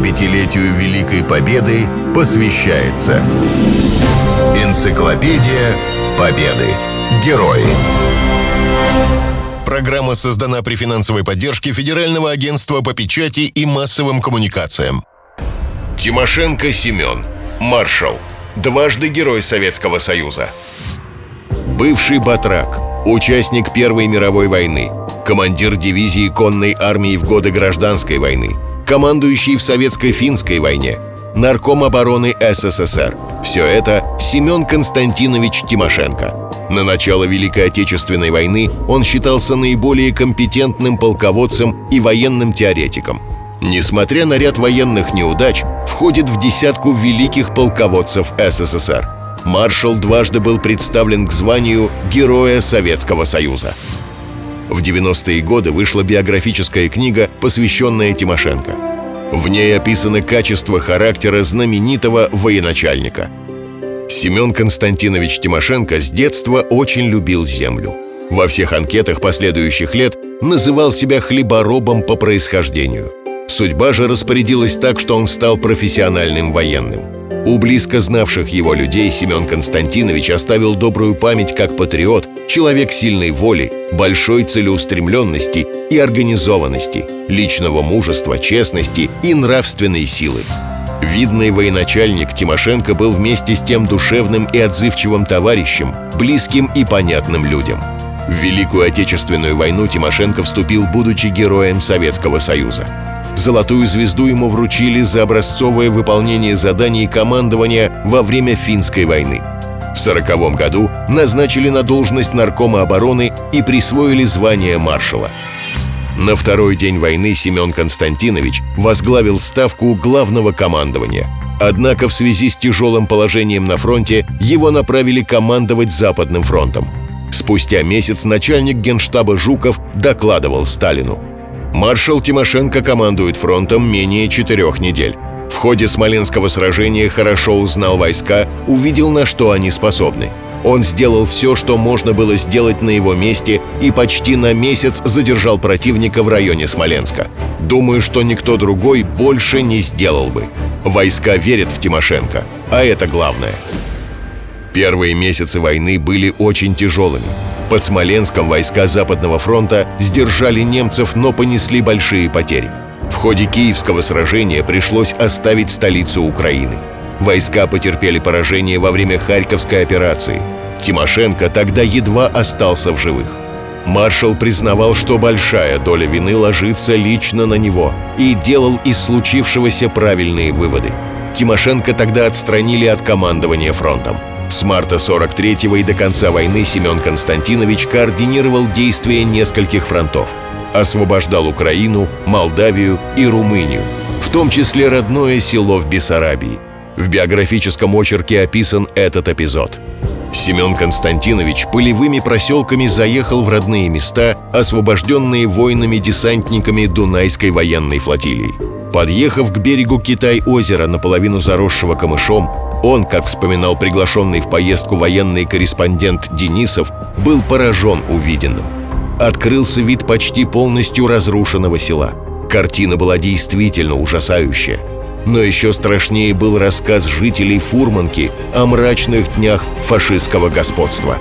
75-летию Великой Победы посвящается Энциклопедия Победы. Герои. Программа создана при финансовой поддержке Федерального агентства по печати и массовым коммуникациям. Тимошенко Семен. Маршал. Дважды Герой Советского Союза. Бывший батрак. Участник Первой мировой войны. Командир дивизии конной армии в годы Гражданской войны. Командующий в Советско-финской войне. Нарком обороны СССР. Все это Семен Константинович Тимошенко. На начало Великой Отечественной войны он считался наиболее компетентным полководцем и военным теоретиком. Несмотря на ряд военных неудач, входит в десятку великих полководцев СССР. Маршал дважды был представлен к званию Героя Советского Союза. В 90-е годы вышла биографическая книга, посвященная Тимошенко. В ней описаны качества характера знаменитого военачальника – Семен Константинович Тимошенко с детства очень любил землю. Во всех анкетах последующих лет называл себя хлеборобом по происхождению. Судьба же распорядилась так, что он стал профессиональным военным. У близко знавших его людей Семен Константинович оставил добрую память как патриот, человек сильной воли, большой целеустремленности и организованности, личного мужества, честности и нравственной силы. Видный военачальник Тимошенко был вместе с тем душевным и отзывчивым товарищем, близким и понятным людям. В Великую Отечественную войну Тимошенко вступил, будучи героем Советского Союза. Золотую звезду ему вручили за образцовое выполнение заданий командования во время Финской войны. В сороковом году назначили на должность наркома обороны и присвоили звание маршала – на второй день войны Семен Константинович возглавил ставку главного командования. Однако в связи с тяжелым положением на фронте его направили командовать Западным фронтом. Спустя месяц начальник генштаба Жуков докладывал Сталину. Маршал Тимошенко командует фронтом менее четырех недель. В ходе Смоленского сражения хорошо узнал войска, увидел, на что они способны – он сделал все, что можно было сделать на его месте и почти на месяц задержал противника в районе Смоленска. Думаю, что никто другой больше не сделал бы. Войска верят в Тимошенко, а это главное. Первые месяцы войны были очень тяжелыми. Под Смоленском войска Западного фронта сдержали немцев, но понесли большие потери. В ходе Киевского сражения пришлось оставить столицу Украины – Войска потерпели поражение во время Харьковской операции. Тимошенко тогда едва остался в живых. Маршал признавал, что большая доля вины ложится лично на него и делал из случившегося правильные выводы. Тимошенко тогда отстранили от командования фронтом. С марта 43-го и до конца войны Семен Константинович координировал действия нескольких фронтов. Освобождал Украину, Молдавию и Румынию, в том числе родное село в Бессарабии – в биографическом очерке описан этот эпизод. Семен Константинович полевыми проселками заехал в родные места, освобожденные воинами-десантниками Дунайской военной флотилии. Подъехав к берегу Китай-озера, наполовину заросшего камышом, он, как вспоминал приглашенный в поездку военный корреспондент Денисов, был поражен увиденным. Открылся вид почти полностью разрушенного села. Картина была действительно ужасающая – но еще страшнее был рассказ жителей Фурманки о мрачных днях фашистского господства.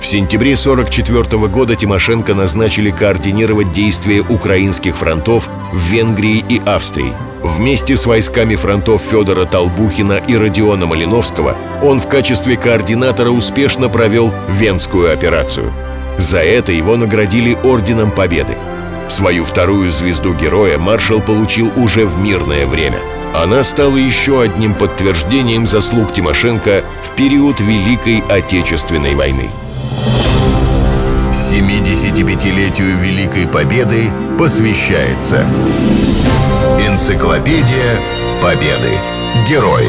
В сентябре 1944 года Тимошенко назначили координировать действия украинских фронтов в Венгрии и Австрии. Вместе с войсками фронтов Федора Толбухина и Родиона Малиновского он в качестве координатора успешно провел Венскую операцию. За это его наградили Орденом Победы – Свою вторую звезду героя маршал получил уже в мирное время. Она стала еще одним подтверждением заслуг Тимошенко в период Великой Отечественной войны. 75-летию Великой Победы посвящается Энциклопедия Победы. Герои.